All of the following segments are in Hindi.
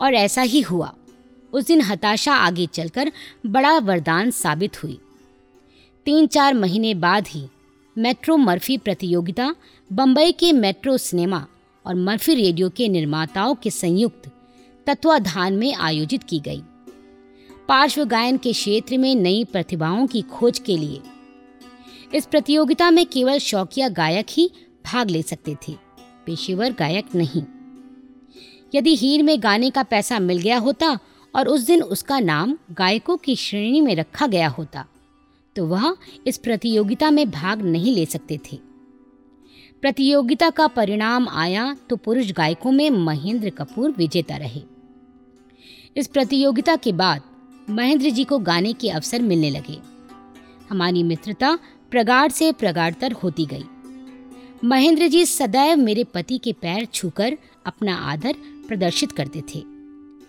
और ऐसा ही हुआ। उस दिन हताशा आगे चलकर बड़ा वरदान साबित हुई। तीन चार महीने बाद ही मेट्रो मर्फी प्रतियोगिता बम्बई के मेट्रो सिनेमा और मर्फी रेडियो के निर्माताओं के संयुक्त तत्वाधान में आयोजित की गई। पार्श्व गायन के क्षेत्र में नई प्रतिभाओं की खोज के लिए इस प्रतियोगिता में केवल शौकिया गायक ही भाग ले सकते थे। पेशेवर गायक नहीं। यदि हीर में गाने का पैसा मिल गया होता और उस दिन उसका नाम गायकों की श्रेणी में रखा गया होता तो वह इस प्रतियोगिता में भाग नहीं ले सकते थे। प्रतियोगिता का परिणाम आया तो पुरुष गायकों में महेंद्र कपूर विजेता रहे। इस प्रतियोगिता के बाद महेंद्र जी को गाने के अवसर मिलने लगे। हमारी मित्रता प्रगाढ़ से प्रगाढ़तर होती गई। महेंद्र जी सदैव मेरे पति के पैर छूकर अपना आदर प्रदर्शित करते थे।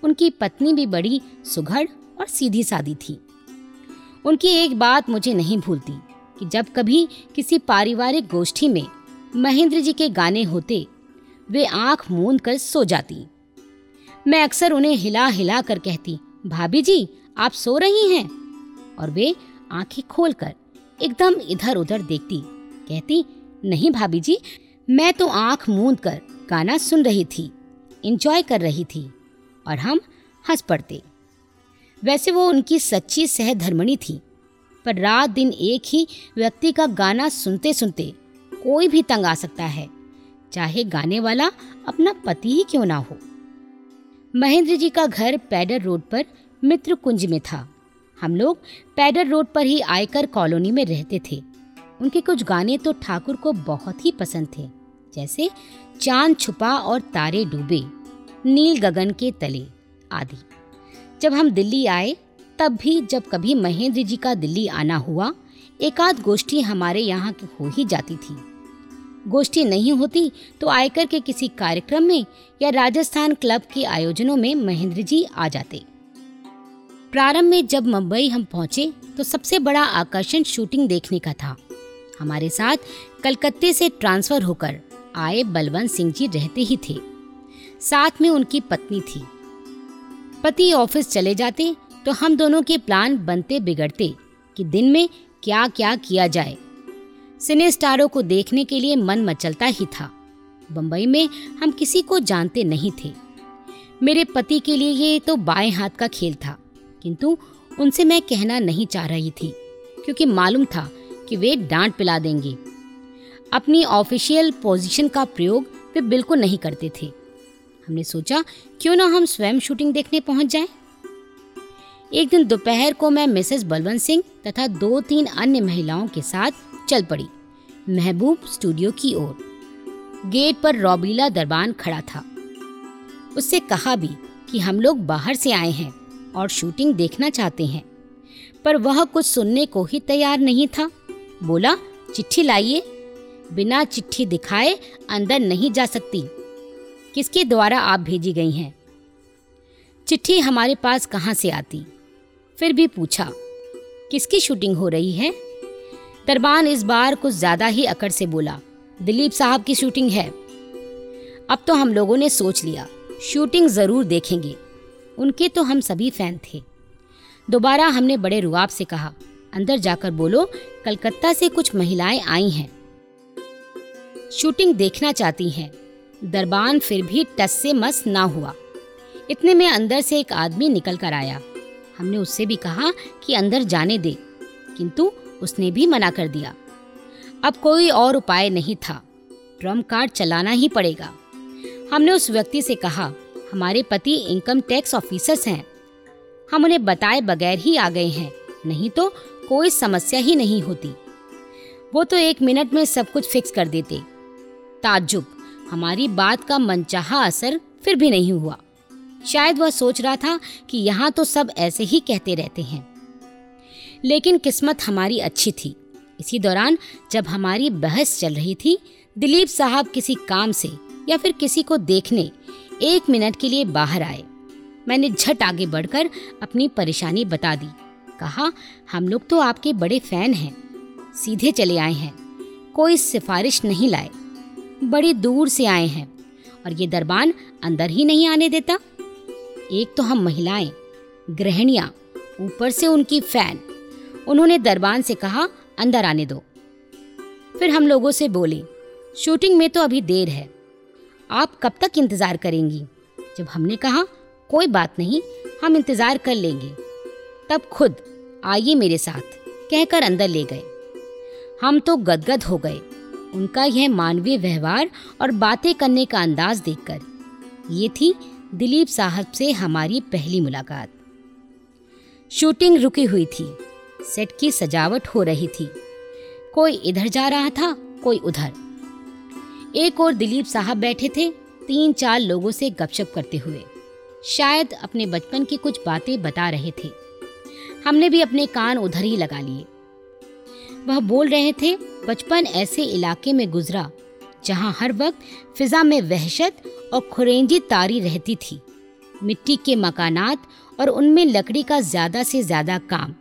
उनकी पत्नी भी बड़ी सुघड़ और सीधी सादी थी। उनकी एक बात मुझे नहीं भूलती कि जब कभी किसी पारिवारिक गोष्ठी में महेंद्र जी के गाने होते, वे आँख मूंद कर सो जाती। मैं अक्सर उन्हें हिला हिला कर कहती, भाभी जी, आप सो रही हैं? और वे आँखें खोलकर एकदम इधर उधर देखती, कहती, नहीं भाभी जी, मैं तो आँख मूंद कर गाना सुन रही थी। इंजॉय कर रही थी और हम हंस पड़ते। वैसे वो उनकी सच्ची सहधर्मणी थी, पर रात दिन एक ही व्यक्ति का गाना सुनते सुनते कोई भी तंग आ सकता है, चाहे गाने वाला अपना पति ही क्यों ना हो। महेंद्र जी का घर पैडर रोड पर मित्र कुंज में था। हम लोग पैडर रोड पर ही आयकर कॉलोनी में रहते थे। उनके कुछ गाने तो ठाकुर को बहुत ही पसंद थे। जैसे चाँद छुपा और तारे डूबे, नील गगन के तले आदि। जब हम दिल्ली आए, तब भी जब कभी महेंद्र जी का दिल्ली आना हुआ, एकाध गोष्ठी हमारे यहाँ की हो ही जाती थी। गोष्ठी नहीं होती तो आयकर के किसी कार्यक्रम में या राजस्थान क्लब के आयोजनों में महेंद्र जी आ जाते। प्रारंभ में जब मुंबई हम पहुँचे तो सबसे बड़ा आकर्षण शूटिंग देखने का था। हमारे साथ कलकत्ते से ट्रांसफ़र होकर आए बलवंत सिंह जी रहते ही थे। साथ में उनकी पत्नी थी। पति ऑफ़िस चले जाते तो हम दोनों के प्लान बनते बिगड़ते कि दिन में क्या क्या किया जाए। सिने स्टारों को देखने के लिए मन मचलता ही था। बम्बई में हम किसी को जानते नहीं थे। मेरे पति के लिए ये तो बाएँ हाथ का खेल था, किंतु उनसे मैं कहना नहीं चाह रही थी, क्योंकि मालूम था कि वे डांट पिला देंगे। अपनी ऑफिशियल पोजीशन का प्रयोग वे बिल्कुल नहीं करते थे। हमने सोचा, क्यों ना हम स्वयं शूटिंग देखने पहुँच जाएँ। एक दिन दोपहर को मैं मिसेस बलवंत सिंह तथा दो तीन अन्य महिलाओं के साथ चल पड़ी, महबूब स्टूडियो की ओर। गेट पर रॉबीला दरबान खड़ा था। उससे कहा भी कि हम लोग बाहर से आए हैं और शूटिंग देखना चाहते हैं, पर वह कुछ सुनने को ही तैयार नहीं था। बोला, चिट्ठी लाइए। बिना चिट्ठी दिखाए अंदर नहीं जा सकती। किसके द्वारा आप भेजी गई हैं? चिट्ठी हमारे पास कहाँ से आती? फिर भी पूछा, किसकी शूटिंग हो रही है? दरबान इस बार कुछ ज़्यादा ही अकड़ से बोला, दिलीप साहब की शूटिंग है। अब तो हम लोगों ने सोच लिया, शूटिंग ज़रूर देखेंगे। उनके तो हम सभी फ़ैन थे। दोबारा हमने बड़े रुआब से कहा, अंदर जाकर बोलो, कलकत्ता से कुछ महिलाएँ आई हैं। शूटिंग देखना चाहती हैं। दरबान फिर भी टस से मस ना हुआ। इतने में अंदर से एक आदमी निकल कर आया। हमने उससे भी कहा कि अंदर जाने दे, किंतु उसने भी मना कर दिया। अब कोई और उपाय नहीं था। ड्रम कार्ड चलाना ही पड़ेगा। हमने उस व्यक्ति से कहा, हमारे पति इनकम टैक्स ऑफिसर्स हैं। हम उन्हें बताए बगैर ही आ गए हैं, नहीं तो कोई समस्या ही नहीं होती। वो तो एक मिनट में सब कुछ फिक्स कर देते। ताज्जुब। हमारी बात का मनचाहा असर फिर भी नहीं हुआ। शायद वह सोच रहा था कि यहाँ तो सब ऐसे ही कहते रहते हैं। लेकिन किस्मत हमारी अच्छी थी। इसी दौरान जब हमारी बहस चल रही थी, दिलीप साहब किसी काम से या फिर किसी को देखने एक मिनट के लिए बाहर आए। मैंने झट आगे बढ़कर अपनी परेशानी बता दी। कहा, हम लोग तो आपके बड़े फ़ैन हैं। सीधे चले आए हैं। कोई सिफारिश नहीं लाए। बड़ी दूर से आए हैं और ये दरबान अंदर ही नहीं आने देता। एक तो हम महिलाएँ, गृहणियाँ, ऊपर से उनकी फ़ैन। उन्होंने दरबान से कहा, अंदर आने दो। फिर हम लोगों से बोले, शूटिंग में तो अभी देर है। आप कब तक इंतज़ार करेंगी? जब हमने कहा, कोई बात नहीं, हम इंतज़ार कर लेंगे। तब खुद आइए मेरे साथ, कहकर अंदर ले गए। हम तो गदगद हो गए। उनका यह मानवीय व्यवहार और बातें करने का अंदाज देखकर। ये थी दिलीप साहब से हमारी पहली मुलाकात। शूटिंग रुकी हुई थी। सेट की सजावट हो रही थी। कोई इधर जा रहा था, कोई उधर। एक और दिलीप साहब बैठे थे, तीन चार लोगों से गपशप करते हुए। शायद अपने बचपन की कुछ बातें बता रहे थे। हमने भी अपने कान उधर ही लगा लिए। वह बोल रहे थे, बचपन ऐसे इलाके में गुजरा, जहाँ हर वक्त फिजा में वहशत और खुरेंजी तारी रहती थी। मिट्टी के मकानात और उनमें लकड़ी का ज़्यादा से ज़्यादा काम।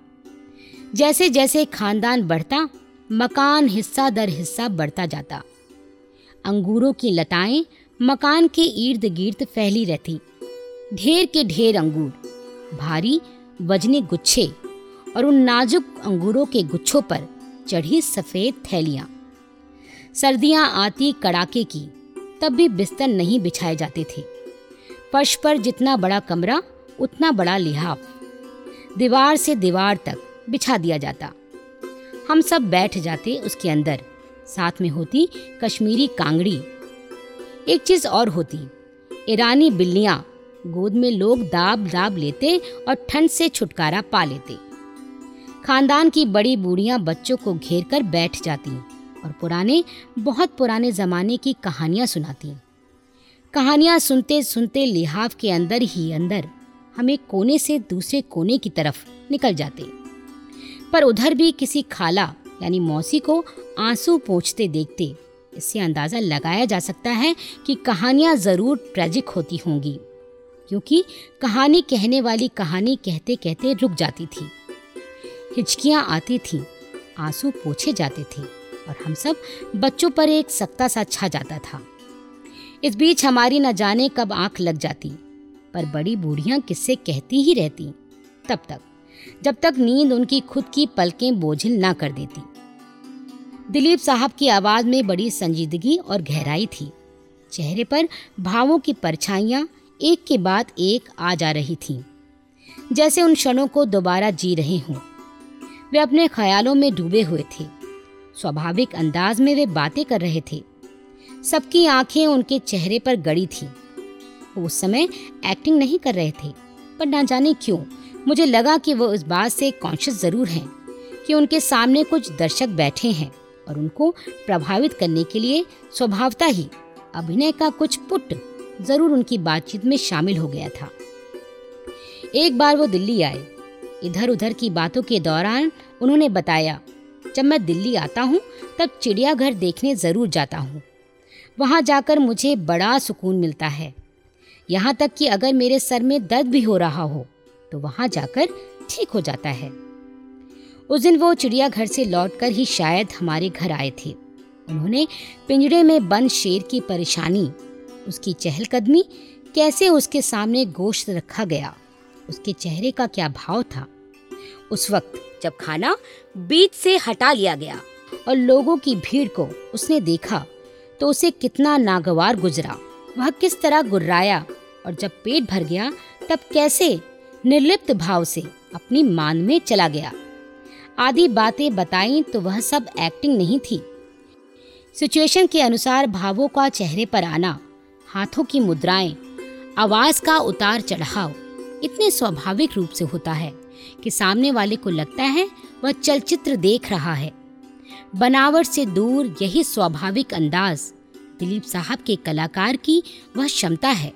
जैसे जैसे खानदान बढ़ता, मकान हिस्सा दर हिस्सा बढ़ता जाता। अंगूरों की लताएँ मकान के इर्द गिर्द फैली रहती। ढेर के ढेर अंगूर, भारी, वजनी गुच्छे और उन नाजुक अंगूरों के गुच्छों पर चढ़ी सफ़ेद थैलियाँ। सर्दियाँ आती कड़ाके की, तब भी बिस्तर नहीं बिछाए जाते थे। फर्श पर जितना बड़ा कमरा, उतना बड़ा लिहाफ। दीवार से दीवार तक बिछा दिया जाता। हम सब बैठ जाते उसके अंदर। साथ में होती कश्मीरी कांगड़ी। एक चीज़ और होती, ईरानी बिल्लियाँ गोद में लोग दाब दाब लेते और ठंड से छुटकारा पा लेते। खानदान की बड़ी बूढ़ियाँ बच्चों को घेर कर बैठ जाती और पुराने, बहुत पुराने जमाने की कहानियाँ सुनाती कहानियाँ सुनते सुनते लिहाफ के अंदर ही अंदर हम एक कोने से दूसरे कोने की तरफ़ निकल जाते पर उधर भी किसी खाला, यानी मौसी को आँसू पोंछते देखते इससे अंदाज़ा लगाया जा सकता है कि कहानियाँ ज़रूर ट्रेजिक होती होंगी, क्योंकि कहानी कहने वाली कहानी कहते कहते रुक जाती थी। हिचकियाँ आती थीं, आँसू पोछे जाते थे और हम सब बच्चों पर एक सख्ता सा छा जाता था। इस बीच हमारी न जाने कब आँख लग जाती, पर बड़ी बूढ़ियाँ किस्से कहती ही रहती, तब तक, जब तक नींद उनकी खुद की पलकें बोझिल ना कर देती। दिलीप साहब की आवाज़ में बड़ी संजीदगी और गहराई थी। चेहरे पर भावों की परछाइयाँ एक के बाद एक आ जा रही थीं। जैसे उन क्षणों को दोबारा जी रहे हों। वे अपने ख्यालों में डूबे हुए थे। स्वाभाविक अंदाज में वे बातें कर रहे थे। सबकी आँखें उनके चेहरे पर गड़ी थीं। वो उस समय एक्टिंग नहीं कर रहे थे। पर ना जाने क्यों, मुझे लगा कि वो इस बात से कॉन्शियस ज़रूर हैं कि उनके सामने कुछ दर्शक बैठे हैं और उनको प्रभावित करने के लिए स्वभावता ही अभिनय का कुछ पुट ज़रूर उनकी बातचीत में शामिल हो गया था। एक बार वो दिल्ली आए। इधर उधर की बातों के दौरान उन्होंने बताया, जब मैं दिल्ली आता हूँ, तब चिड़ियाघर देखने ज़रूर जाता हूँ। वहाँ जाकर मुझे बड़ा सुकून मिलता है। यहाँ तक कि अगर मेरे सर में दर्द भी हो रहा हो तो वहाँ जाकर ठीक हो जाता है। उस दिन वो चिड़ियाघर से लौटकर ही शायद हमारे घर आए थे। उन्होंने पिंजड़े में बंद शेर की परेशानी, उसकी चहलकदमी, कैसे उसके सामने गोश्त रखा गया, उसके चेहरे का क्या भाव था, उस वक्त जब खाना बीच से हटा लिया गया और लोगों की भीड़ को उसने देखा तो उसे कितना नागवार गुजरा। वह किस तरह गुर्राया और जब पेट भर गया, तब कैसे निर्लिप्त भाव से अपनी मान में चला गया। आदि बातें बताई तो वह सब एक्टिंग नहीं थी। सिचुएशन के अनुसार भावों का चेहरे पर आना, हाथों की मुद्राएँ, आवाज़ का उतार चढ़ाव, इतने स्वाभाविक रूप से होता है। कि सामने वाले को लगता है वह चलचित्र देख रहा है। बनावट से दूर यही स्वाभाविक अंदाज दिलीप साहब के कलाकार की वह क्षमता है,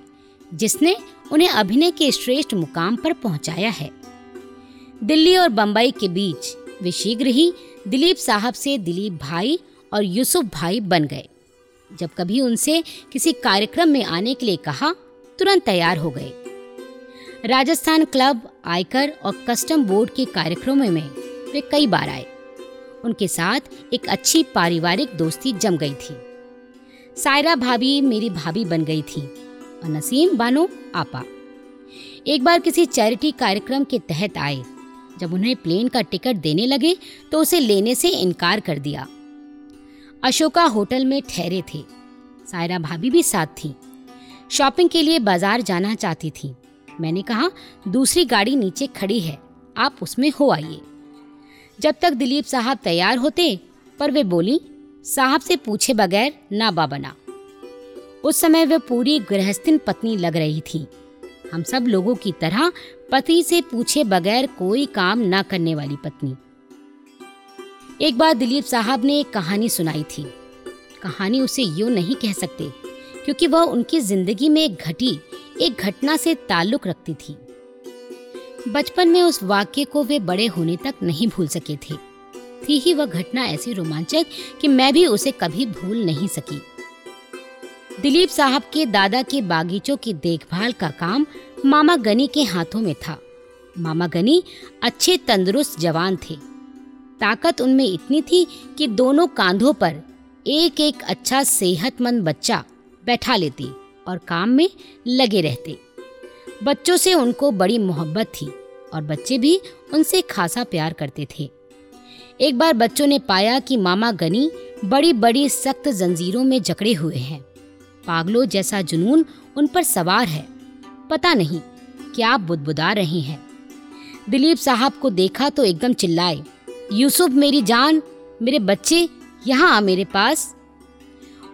जिसने उन्हें अभिनय के श्रेष्ठ मुकाम पर पहुँचाया है। दिल्ली और बंबई के बीच वे शीघ्र ही दिलीप साहब से दिलीप भाई और यूसुफ भाई बन गए। जब कभी उनसे किसी कार्यक्रम में आने के लिए कहा, तुरंत तैयार हो गए। राजस्थान क्लब आयकर और कस्टम बोर्ड के कार्यक्रमों में वे कई बार आए। उनके साथ एक अच्छी पारिवारिक दोस्ती जम गई थी। सायरा भाभी मेरी भाभी बन गई थी और नसीम बानो आपा। एक बार किसी चैरिटी कार्यक्रम के तहत आए। जब उन्हें प्लेन का टिकट देने लगे तो उसे लेने से इनकार कर दिया। अशोका होटल में ठहरे थे। सायरा भाभी भी साथ थी। शॉपिंग के लिए बाज़ार जाना चाहती थी। मैंने कहा, दूसरी गाड़ी नीचे खड़ी है, आप उसमें हो आइए। जब तक दिलीप साहब तैयार होते, पर वे बोली, साहब से पूछे बगैर ना बना उस समय वह पूरी गृहस्थिन पत्नी लग रही थी। हम सब लोगों की तरह पति से पूछे बगैर कोई काम ना करने वाली पत्नी। एक बार दिलीप साहब ने एक कहानी सुनाई थी। कहानी उसे यूँ नहीं कह सकते, क्योंकि वह उनकी ज़िंदगी में एक घटी एक घटना से ताल्लुक रखती थी। बचपन में उस वाक्य को वे बड़े होने तक नहीं भूल सके थे। थी ही वह घटना ऐसी रोमांचक कि मैं भी उसे कभी भूल नहीं सकी। दिलीप साहब के दादा के बागीचों की देखभाल का काम मामा गनी के हाथों में था। मामा गनी अच्छे तंदुरुस्त जवान थे। ताकत उनमें इतनी थी कि दोनों कांधों पर एक एक अच्छा सेहतमंद बच्चा बैठा लेती। और काम में लगे रहते। बच्चों से उनको बड़ी मोहब्बत थी और बच्चे भी उनसे खासा प्यार करते थे। एक बार बच्चों ने पाया कि मामा गनी बड़ी बड़ी सख्त जंजीरों में जकड़े हुए हैं। पागलों जैसा जुनून उन पर सवार है। पता नहीं क्या बुदबुदा रहे हैं। दिलीप साहब को देखा तो एकदम चिल्लाए, यूसुफ, मेरी जान, मेरे बच्चे यहाँ आ मेरे पास।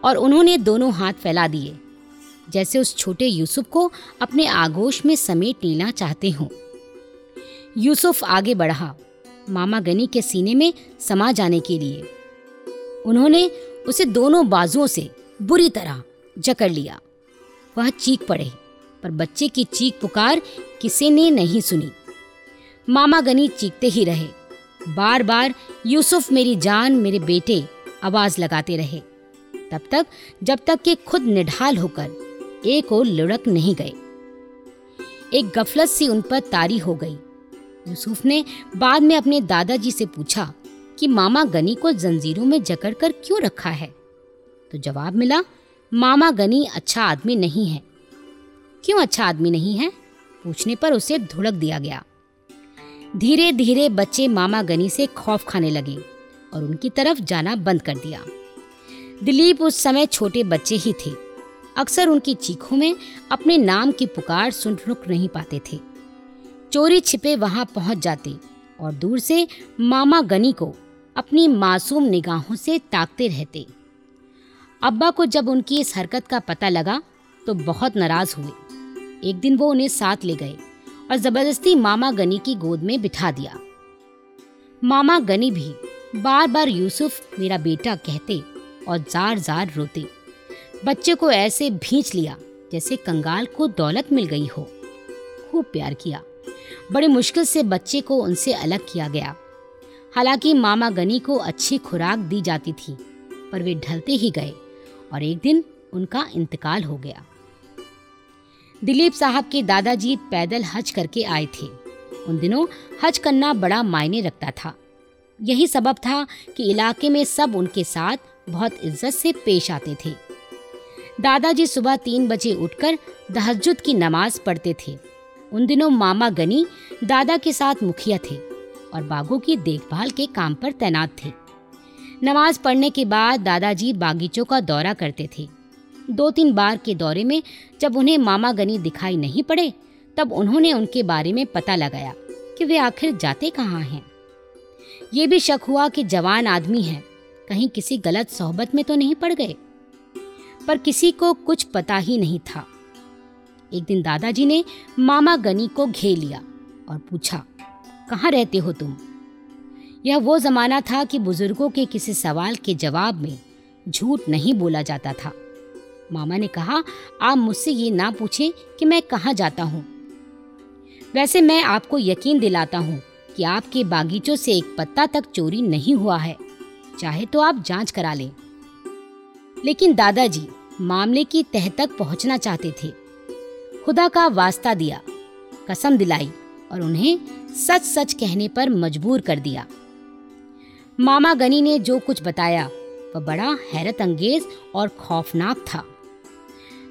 और उन्होंने दोनों हाथ फैला दिए। जैसे उस छोटे यूसुफ को अपने आगोश में समेट लेना चाहते हों। यूसुफ आगे बढ़ा, मामा गनी के सीने में समा जाने के लिए। उन्होंने उसे दोनों बाजुओं से बुरी तरह जकड़ लिया। वह चीख पड़े, पर बच्चे की चीख पुकार किसी ने नहीं सुनी। मामा गनी चीखते ही रहे। बार बार यूसुफ मेरी जान, मेरे बेटे आवाज़ लगाते रहे। तब तक, जब तक कि खुद निढाल होकर एक और लुढ़क नहीं गए। एक गफलत सी उन पर तारी हो गई। यूसुफ ने बाद में अपने दादाजी से पूछा कि, मामा गनी को जंजीरों में जकड़कर क्यों रखा है? तो जवाब मिला, मामा गनी अच्छा आदमी नहीं है। क्यों अच्छा आदमी नहीं है? पूछने पर उसे धुड़क दिया गया। धीरे धीरे बच्चे मामा गनी से खौफ खाने लगे और उनकी तरफ़ जाना बंद कर दिया। दिलीप उस समय छोटे बच्चे ही थे। अक्सर उनकी चीखों में अपने नाम की पुकार सुन रुक नहीं पाते थे। चोरी छिपे वहाँ पहुँच जाते और दूर से मामा गनी को अपनी मासूम निगाहों से ताकते रहते। अब्बा को जब उनकी इस हरकत का पता लगा तो बहुत नाराज़ हुए। एक दिन वो उन्हें साथ ले गए और ज़बरदस्ती मामा गनी की गोद में बिठा दिया। मामा गनी भी बार बार यूसुफ, मेरा बेटा कहते और जार जार रोते। बच्चे को ऐसे भींच लिया जैसे कंगाल को दौलत मिल गई हो। खूब प्यार किया। बड़ी मुश्किल से बच्चे को उनसे अलग किया गया। हालाँकि मामा गनी को अच्छी खुराक दी जाती थी, पर वे ढलते ही गए और एक दिन उनका इंतकाल हो गया। दिलीप साहब के दादाजी पैदल हज करके आए थे। उन दिनों हज करना बड़ा मायने रखता था। यही सबब था कि इलाके में सब उनके साथ बहुत इज़्ज़त से पेश आते थे। दादाजी सुबह तीन बजे उठकर तहज्जुद की नमाज़ पढ़ते थे। उन दिनों मामा गनी दादा के साथ मुखिया थे और बागों की देखभाल के काम पर तैनात थे। नमाज़ पढ़ने के बाद दादाजी बागीचों का दौरा करते थे। दो तीन बार के दौरे में जब उन्हें मामा गनी दिखाई नहीं पड़े, तब उन्होंने उनके बारे में पता लगाया कि वे आखिर जाते कहाँ हैं। ये भी शक हुआ कि जवान आदमी हैं, कहीं किसी गलत सोहबत में तो नहीं पड़ गए। पर किसी को कुछ पता ही नहीं था। एक दिन दादाजी ने मामा गनी को घेर लिया और पूछा, कहाँ रहते हो तुम? यह वो जमाना था कि बुज़ुर्गों के किसी सवाल के जवाब में झूठ नहीं बोला जाता था। मामा ने कहा, आप मुझसे ये ना पूछें कि मैं कहाँ जाता हूँ। वैसे मैं आपको यकीन दिलाता हूँ कि आपके बागीचों से एक पत्ता तक चोरी नहीं हुआ है। चाहे तो आप जाँच करा लें। लेकिन दादाजी मामले की तह तक पहुँचना चाहते थे। खुदा का वास्ता दिया, कसम दिलाई और उन्हें सच सच कहने पर मजबूर कर दिया। मामा गनी ने जो कुछ बताया, वह बड़ा हैरत अंगेज और खौफनाक था।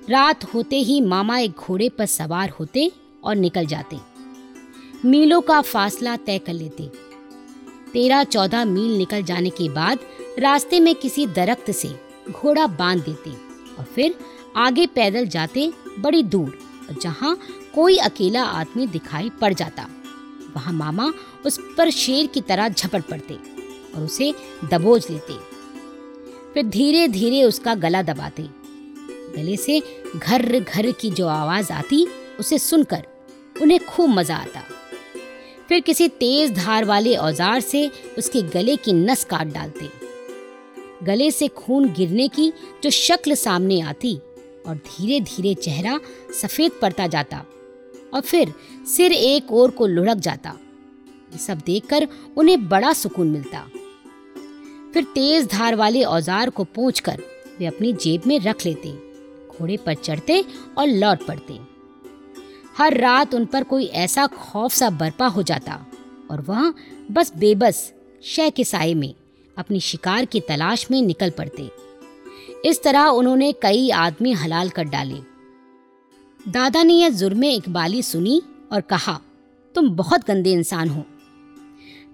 रात होते ही मामा एक घोड़े पर सवार होते और निकल जाते। मीलों का फासला तय कर लेते। तेरह चौदह मील निकल जाने के बाद रास्ते में किसी दरख्त से घोड़ा बाँध देते और फिर आगे पैदल जाते बड़ी दूर, जहाँ कोई अकेला आदमी दिखाई पड़ जाता। वहाँ मामा उस पर शेर की तरह झपट पड़ते और उसे दबोच लेते। फिर धीरे धीरे उसका गला दबाते। गले से घर घर की जो आवाज़ आती, उसे सुनकर उन्हें खूब मज़ा आता। फिर किसी तेज धार वाले औज़ार से उसके गले की नस काट डालते। गले से खून गिरने की जो शक्ल सामने आती और धीरे धीरे चेहरा सफ़ेद पड़ता जाता और फिर सिर एक ओर को लुढ़क जाता। ये सब देखकर उन्हें बड़ा सुकून मिलता। फिर तेज धार वाले औज़ार को कर वे अपनी जेब में रख लेते, घोड़े पर चढ़ते और लौट पड़ते। हर रात उन पर कोई ऐसा खौफ सा बर्पा हो जाता और वह बस बेबस शय के साय में अपनी शिकार की तलाश में निकल पड़ते। इस तरह उन्होंने कई आदमी हलाल कर डाले। दादा ने यह जुर्मे इकबाली सुनी और कहा, तुम बहुत गंदे इंसान हो।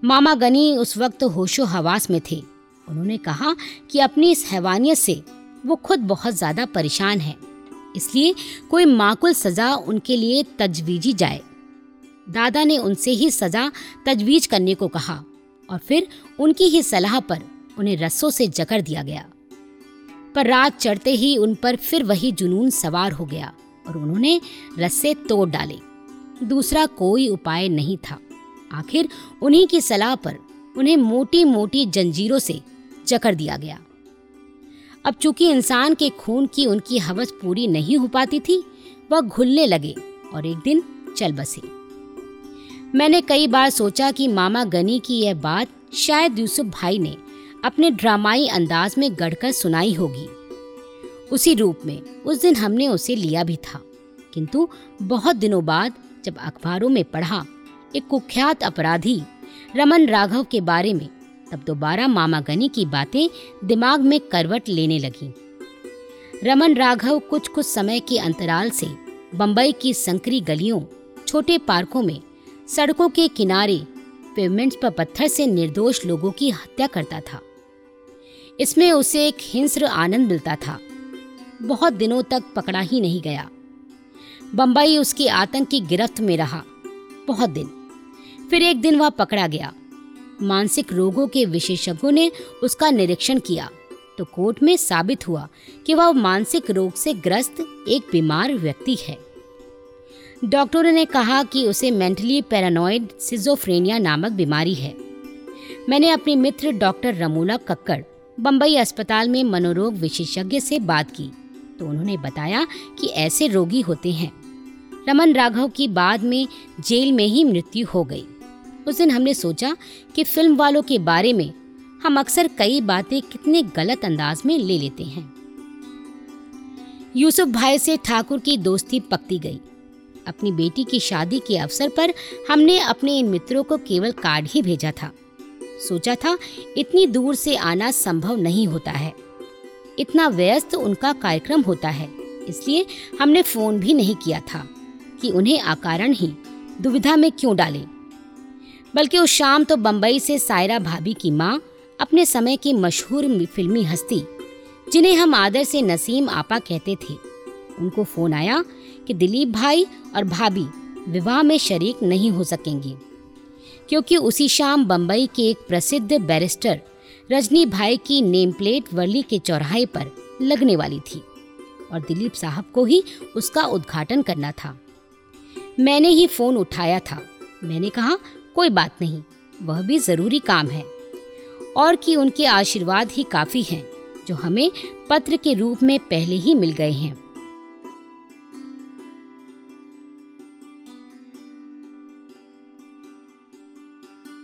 मामा गनी उस वक्त होशो हवास में थे। उन्होंने कहा कि अपनी इस हैवानियत से वो खुद बहुत ज़्यादा परेशान है। इसलिए कोई माकुल सज़ा उनके लिए तजवीजी जाए। दादा ने उनसे ही सज़ा तजवीज करने को कहा। और फिर उनकी ही सलाह पर उन्हें रस्सों से जकड़ दिया गया। पर रात चढ़ते ही उन पर फिर वही जुनून सवार हो गया और उन्होंने रस्से तोड़ डाले। दूसरा कोई उपाय नहीं था। आखिर उन्हीं की सलाह पर उन्हें मोटी मोटी जंजीरों से जकड़ दिया गया। अब चूँकि इंसान के खून की उनकी हवस पूरी नहीं हो पाती थी, वह घुलने लगे और एक दिन चल बसे। मैंने कई बार सोचा कि मामा गनी की यह बात शायद यूसुफ भाई ने अपने ड्रामाई अंदाज में गढ़कर सुनाई होगी। उसी रूप में उस दिन हमने उसे लिया भी था। किंतु बहुत दिनों बाद जब अखबारों में पढ़ा, एक कुख्यात अपराधी रमन राघव के बारे में, तब दोबारा मामा गनी की बातें दिमाग में करवट लेने लगी। रमन राघव कुछ कुछ समय के अंतराल से बंबई की संकरी गलियों, छोटे पार्कों में सड़कों के किनारे पेवमेंट्स पर पत्थर से निर्दोष लोगों की हत्या करता था। इसमें उसे एक हिंस्र आनंद मिलता था। बहुत दिनों तक पकड़ा ही नहीं गया। बंबई उसकी आतंक की गिरफ्त में रहा। बहुत दिन। फिर एक दिन वह पकड़ा गया। मानसिक रोगों के विशेषज्ञों ने उसका निरीक्षण किया। तो कोर्ट में साबित हुआ कि वह मानसिक रोग से ग्रस्त एक बीमार व्यक्ति है। डॉक्टरों ने कहा कि उसे मेंटली पैरानॉइड सिजोफ्रेनिया नामक बीमारी है। मैंने अपने मित्र डॉक्टर रमूला कक्कड़ बम्बई अस्पताल में मनोरोग विशेषज्ञ से बात की तो उन्होंने बताया कि ऐसे रोगी होते हैं। रमन राघव की बाद में जेल में ही मृत्यु हो गई। उस दिन हमने सोचा कि फ़िल्म वालों के बारे में हम अक्सर कई बातें कितने गलत अंदाज में ले लेते हैं। यूसुफ भाई से ठाकुर की दोस्ती पकती गई। अपनी बेटी की शादी के अवसर पर हमने अपने इन मित्रों को केवल कार्ड ही भेजा था। सोचा था, इतनी दूर से आना संभव नहीं होता है। इतना व्यस्त उनका कार्यक्रम होता है, इसलिए हमने फ़ोन भी नहीं किया था कि उन्हें अकारण ही दुविधा में क्यों डालें। बल्कि उस शाम तो बंबई से सायरा भाभी की माँ अपने समय की मशहूर फिल्मी हस्ती, जिन्हें हम आदर से नसीम आपा कहते थे उनको फ़ोन आया कि दिलीप भाई और भाभी विवाह में शरीक नहीं हो सकेंगी, क्योंकि उसी शाम बंबई के एक प्रसिद्ध बैरिस्टर रजनी भाई की नेम प्लेट वर्ली के चौराहे पर लगने वाली थी और दिलीप साहब को ही उसका उद्घाटन करना था। मैंने ही फ़ोन उठाया था। मैंने कहा, कोई बात नहीं, वह भी ज़रूरी काम है और कि उनके आशीर्वाद ही काफ़ी हैं, जो हमें पत्र के रूप में पहले ही मिल गए हैं।